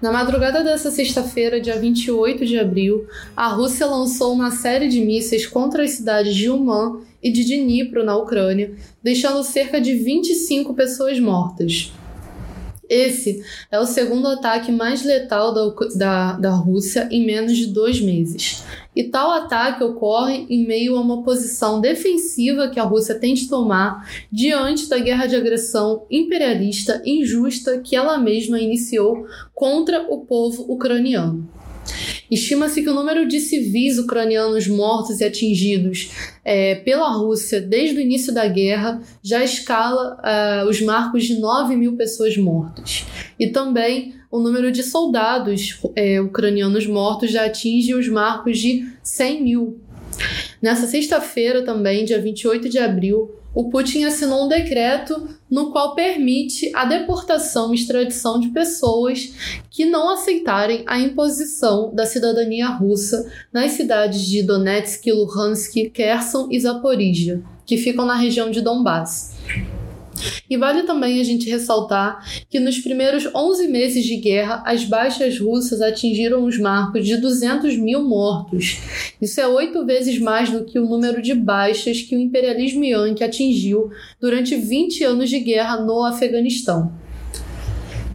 Na madrugada dessa sexta-feira, dia 28 de abril, a Rússia lançou uma série de mísseis contra as cidades de Uman e de Dnipro, na Ucrânia, deixando cerca de 25 pessoas mortas. Esse é o segundo ataque mais letal da, da, da Rússia em menos de dois meses. E tal ataque ocorre em meio a uma posição defensiva que a Rússia tem de tomar diante da guerra de agressão imperialista injusta que ela mesma iniciou contra o povo ucraniano. Estima-se que o número de civis ucranianos mortos e atingidos é, pela Rússia desde o início da guerra já escala uh, os marcos de 9 mil pessoas mortas. E também o número de soldados é, ucranianos mortos já atinge os marcos de 100 mil. Nessa sexta-feira, também, dia 28 de abril, o Putin assinou um decreto no qual permite a deportação e extradição de pessoas que não aceitarem a imposição da cidadania russa nas cidades de Donetsk, Luhansk, Kherson e Zaporizhia, que ficam na região de Donbass. E vale também a gente ressaltar que nos primeiros 11 meses de guerra, as baixas russas atingiram os marcos de 200 mil mortos. Isso é oito vezes mais do que o número de baixas que o imperialismo Yankee atingiu durante 20 anos de guerra no Afeganistão.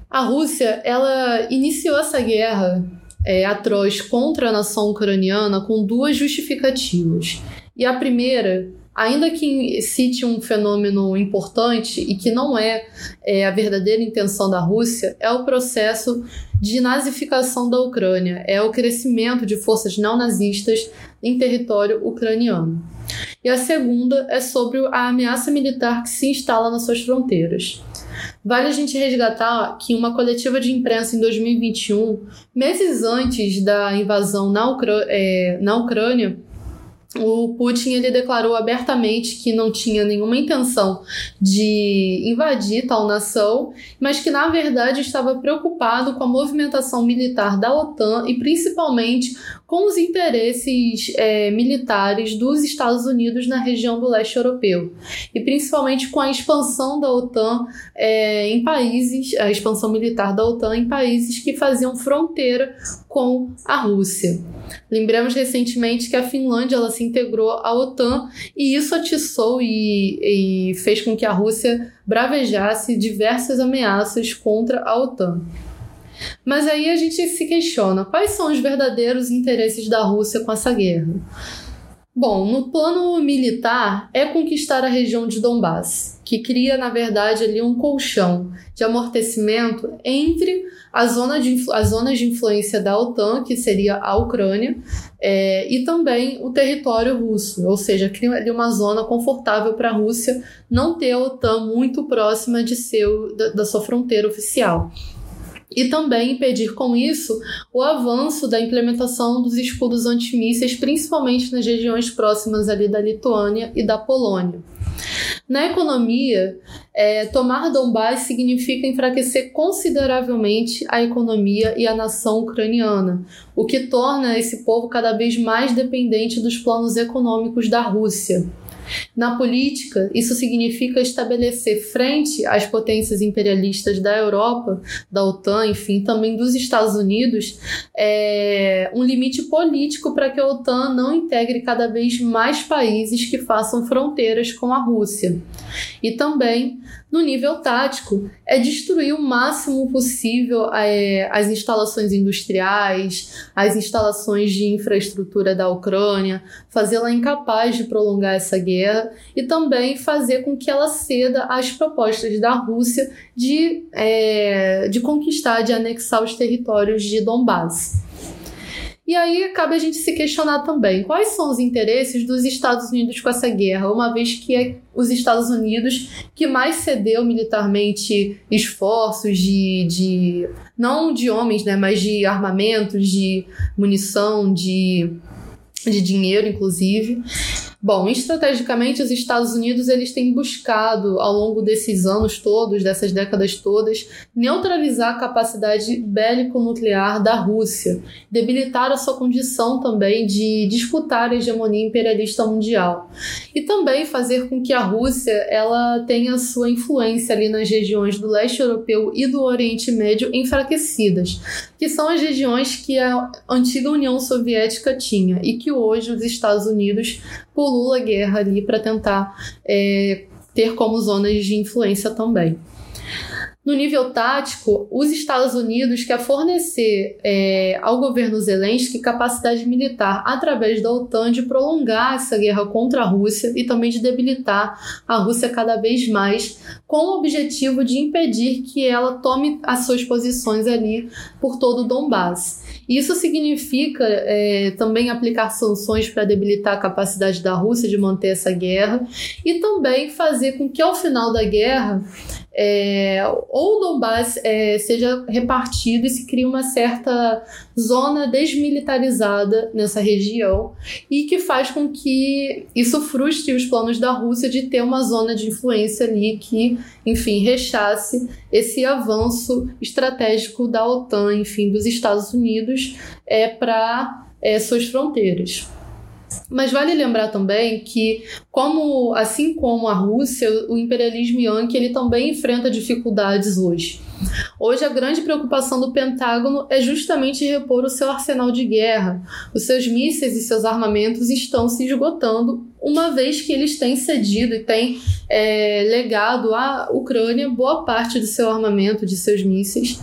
A Rússia, ela iniciou essa guerra é, atroz contra a nação ucraniana com duas justificativas. E a primeira ainda que cite um fenômeno importante e que não é, é, a verdadeira intenção da Rússia, é o processo de nazificação da Ucrânia, é o crescimento de forças neonazistas em território ucraniano. E a segunda é sobre a ameaça militar que se instala nas suas fronteiras. Vale a gente resgatar que uma coletiva de imprensa em 2021, meses antes da invasão na, é, na Ucrânia o Putin ele declarou abertamente que não tinha nenhuma intenção de invadir tal nação, mas que na verdade estava preocupado com a movimentação militar da OTAN e principalmente com os interesses é, militares dos Estados Unidos na região do leste europeu. E principalmente com a expansão da OTAN é, em países, a expansão militar da OTAN em países que faziam fronteira com a Rússia. Lembramos recentemente que a Finlândia ela se integrou à OTAN e isso atiçou e, e fez com que a Rússia bravejasse diversas ameaças contra a OTAN. Mas aí a gente se questiona: quais são os verdadeiros interesses da Rússia com essa guerra? Bom, no plano militar é conquistar a região de Donbass, que cria, na verdade, ali um colchão de amortecimento entre a zona de, as zonas de influência da OTAN, que seria a Ucrânia, é, e também o território russo, ou seja, cria ali uma zona confortável para a Rússia não ter a OTAN muito próxima de seu, da, da sua fronteira oficial e também impedir com isso o avanço da implementação dos escudos antimísseis, principalmente nas regiões próximas ali da Lituânia e da Polônia. Na economia, é, tomar Donbass significa enfraquecer consideravelmente a economia e a nação ucraniana, o que torna esse povo cada vez mais dependente dos planos econômicos da Rússia. Na política, isso significa estabelecer frente às potências imperialistas da Europa, da OTAN, enfim, também dos Estados Unidos, é, um limite político para que a OTAN não integre cada vez mais países que façam fronteiras com a Rússia. E também no nível tático, é destruir o máximo possível é, as instalações industriais, as instalações de infraestrutura da Ucrânia, fazê-la incapaz de prolongar essa guerra guerra e também fazer com que ela ceda às propostas da Rússia de, é, de conquistar, de anexar os territórios de Donbass. E aí cabe a gente se questionar também quais são os interesses dos Estados Unidos com essa guerra, uma vez que é os Estados Unidos que mais cedeu militarmente esforços de, de não de homens, né, mas de armamentos, de munição, de, de dinheiro, inclusive. Bom, estrategicamente, os Estados Unidos eles têm buscado, ao longo desses anos todos, dessas décadas todas, neutralizar a capacidade bélico-nuclear da Rússia, debilitar a sua condição também de disputar a hegemonia imperialista mundial e também fazer com que a Rússia ela tenha sua influência ali nas regiões do leste europeu e do Oriente Médio enfraquecidas, que são as regiões que a antiga União Soviética tinha e que hoje os Estados Unidos pulula a guerra ali para tentar é, ter como zonas de influência também. No nível tático, os Estados Unidos quer fornecer é, ao governo Zelensky capacidade militar através da OTAN de prolongar essa guerra contra a Rússia e também de debilitar a Rússia cada vez mais, com o objetivo de impedir que ela tome as suas posições ali por todo o Donbass. Isso significa é, também aplicar sanções para debilitar a capacidade da Rússia de manter essa guerra e também fazer com que ao final da guerra é, ou o Donbass é, seja repartido e se cria uma certa zona desmilitarizada nessa região e que faz com que isso frustre os planos da Rússia de ter uma zona de influência ali que, enfim, rechace esse avanço estratégico da OTAN, enfim, dos Estados Unidos é, para é, suas fronteiras. Mas vale lembrar também que, como assim como a Rússia, o imperialismo yankee ele também enfrenta dificuldades hoje. Hoje, a grande preocupação do Pentágono é justamente repor o seu arsenal de guerra. Os seus mísseis e seus armamentos estão se esgotando, uma vez que eles têm cedido e têm é, legado à Ucrânia boa parte do seu armamento, de seus mísseis,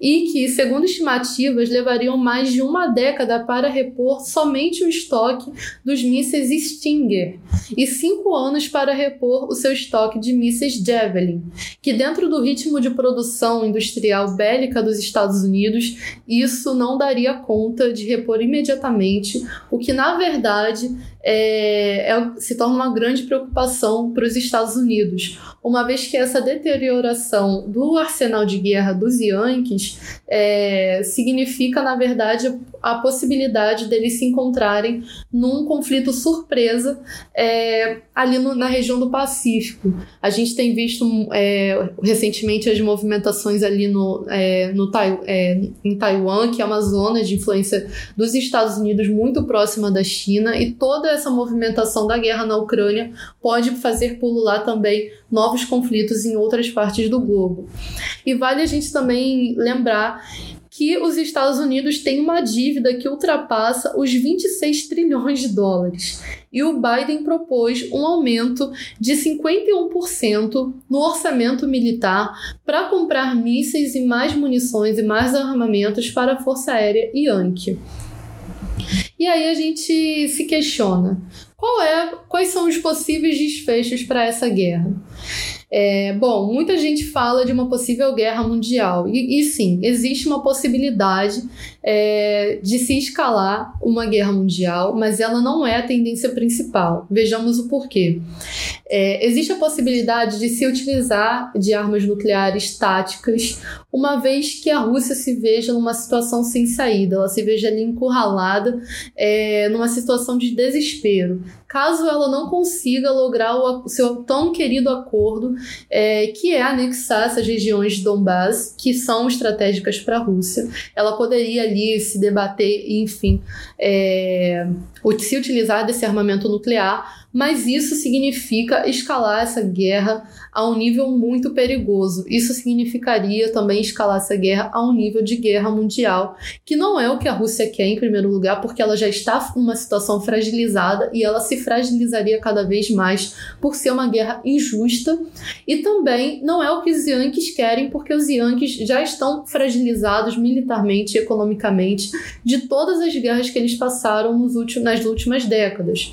e que, segundo estimativas, levariam mais de uma década para repor somente o estoque dos mísseis Stinger e cinco anos para repor o seu estoque de mísseis Javelin, que, dentro do ritmo de produção industrial bélica dos Estados Unidos, isso não daria conta de repor imediatamente, o que na verdade é, é, se torna uma grande preocupação para os Estados Unidos, uma vez que essa deterioração do arsenal de guerra dos Yankees é, significa, na verdade, a possibilidade deles se encontrarem num conflito surpresa é, ali no, na região do Pacífico. A gente tem visto é, recentemente as movimentações ali no, é, no é, em Taiwan, que é uma zona de influência dos Estados Unidos muito próxima da China, e toda essa movimentação da guerra na Ucrânia pode fazer pulular também novos conflitos em outras partes do globo. E vale a gente também lembrar que os Estados Unidos têm uma dívida que ultrapassa os 26 trilhões de dólares. E o Biden propôs um aumento de 51% no orçamento militar para comprar mísseis e mais munições e mais armamentos para a Força Aérea Yankee. E aí a gente se questiona: qual é, quais são os possíveis desfechos para essa guerra? É, bom, muita gente fala de uma possível guerra mundial, e, e sim, existe uma possibilidade é, de se escalar uma guerra mundial, mas ela não é a tendência principal. Vejamos o porquê. É, existe a possibilidade de se utilizar de armas nucleares táticas, uma vez que a Rússia se veja numa situação sem saída, ela se veja ali encurralada, é, numa situação de desespero. Caso ela não consiga lograr o, o seu tão querido acordo, é, que é anexar essas regiões de Donbass, que são estratégicas para a Rússia, ela poderia ali se debater enfim, é, se utilizar desse armamento nuclear mas isso significa escalar essa guerra a um nível muito perigoso. Isso significaria também escalar essa guerra a um nível de guerra mundial, que não é o que a Rússia quer em primeiro lugar, porque ela já está numa situação fragilizada e ela se fragilizaria cada vez mais por ser uma guerra injusta, e também não é o que os Yankees querem, porque os Yankees já estão fragilizados militarmente e economicamente de todas as guerras que eles passaram nos últimos, nas últimas décadas.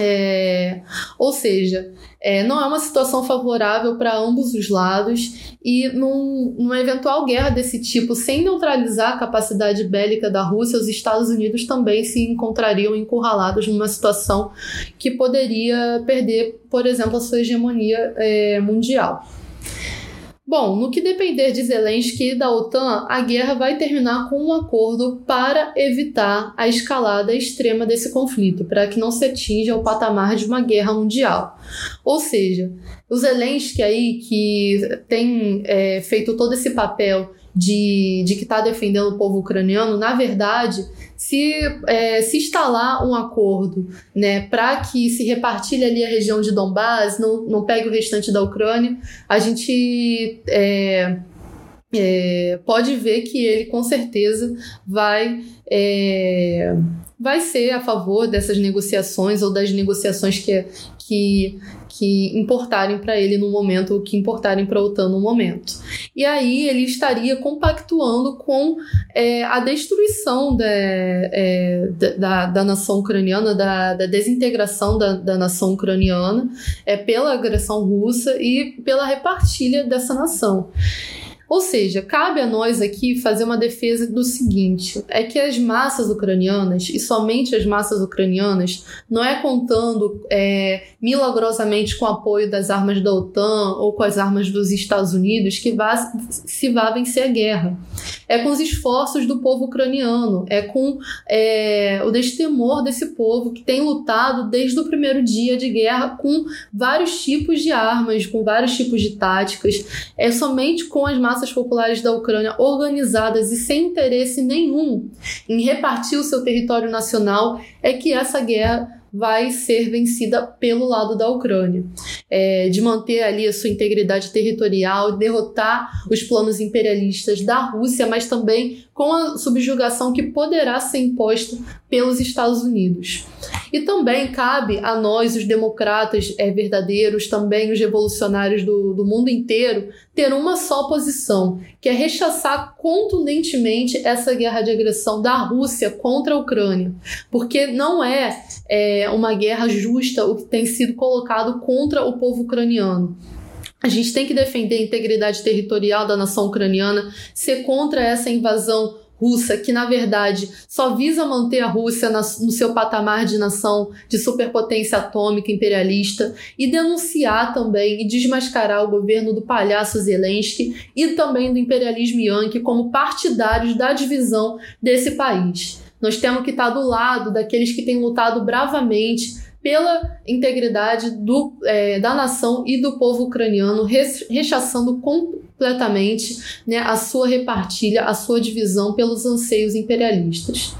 É, ou seja, é, não é uma situação favorável para ambos os lados, e num, numa eventual guerra desse tipo, sem neutralizar a capacidade bélica da Rússia, os Estados Unidos também se encontrariam encurralados numa situação que poderia perder, por exemplo, a sua hegemonia é, mundial. Bom, no que depender de Zelensky e da OTAN, a guerra vai terminar com um acordo para evitar a escalada extrema desse conflito, para que não se atinja o patamar de uma guerra mundial. Ou seja, o Zelensky aí, que tem é, feito todo esse papel de, de que está defendendo o povo ucraniano, na verdade, se, é, se instalar um acordo né, para que se repartilhe ali a região de Donbass, não, não pegue o restante da Ucrânia, a gente é, é, pode ver que ele com certeza vai. É, vai ser a favor dessas negociações ou das negociações que, que, que importarem para ele no momento, ou que importarem para a OTAN no momento. E aí ele estaria compactuando com é, a destruição da, é, da, da, nação ucraniana, da, da desintegração da, da nação ucraniana é, pela agressão russa e pela repartilha dessa nação. Ou seja, cabe a nós aqui fazer uma defesa do seguinte: é que as massas ucranianas, e somente as massas ucranianas, não é contando é, milagrosamente com o apoio das armas da OTAN ou com as armas dos Estados Unidos que vá, se vá vencer a guerra. É com os esforços do povo ucraniano, é com é, o destemor desse povo que tem lutado desde o primeiro dia de guerra com vários tipos de armas, com vários tipos de táticas. É somente com as massas massas populares da Ucrânia organizadas e sem interesse nenhum em repartir o seu território nacional é que essa guerra vai ser vencida pelo lado da Ucrânia, é, de manter ali a sua integridade territorial, derrotar os planos imperialistas da Rússia, mas também com a subjugação que poderá ser imposta pelos Estados Unidos. E também cabe a nós, os democratas é, verdadeiros, também os revolucionários do, do mundo inteiro, ter uma só posição, que é rechaçar contundentemente essa guerra de agressão da Rússia contra a Ucrânia, porque não é, é uma guerra justa o que tem sido colocado contra o povo ucraniano. A gente tem que defender a integridade territorial da nação ucraniana, ser contra essa invasão russa, que na verdade só visa manter a Rússia no seu patamar de nação de superpotência atômica imperialista, e denunciar também e desmascarar o governo do palhaço Zelensky e também do imperialismo yankee como partidários da divisão desse país. Nós temos que estar do lado daqueles que têm lutado bravamente pela integridade do, é, da nação e do povo ucraniano, rechaçando completamente né, a sua repartilha, a sua divisão pelos anseios imperialistas.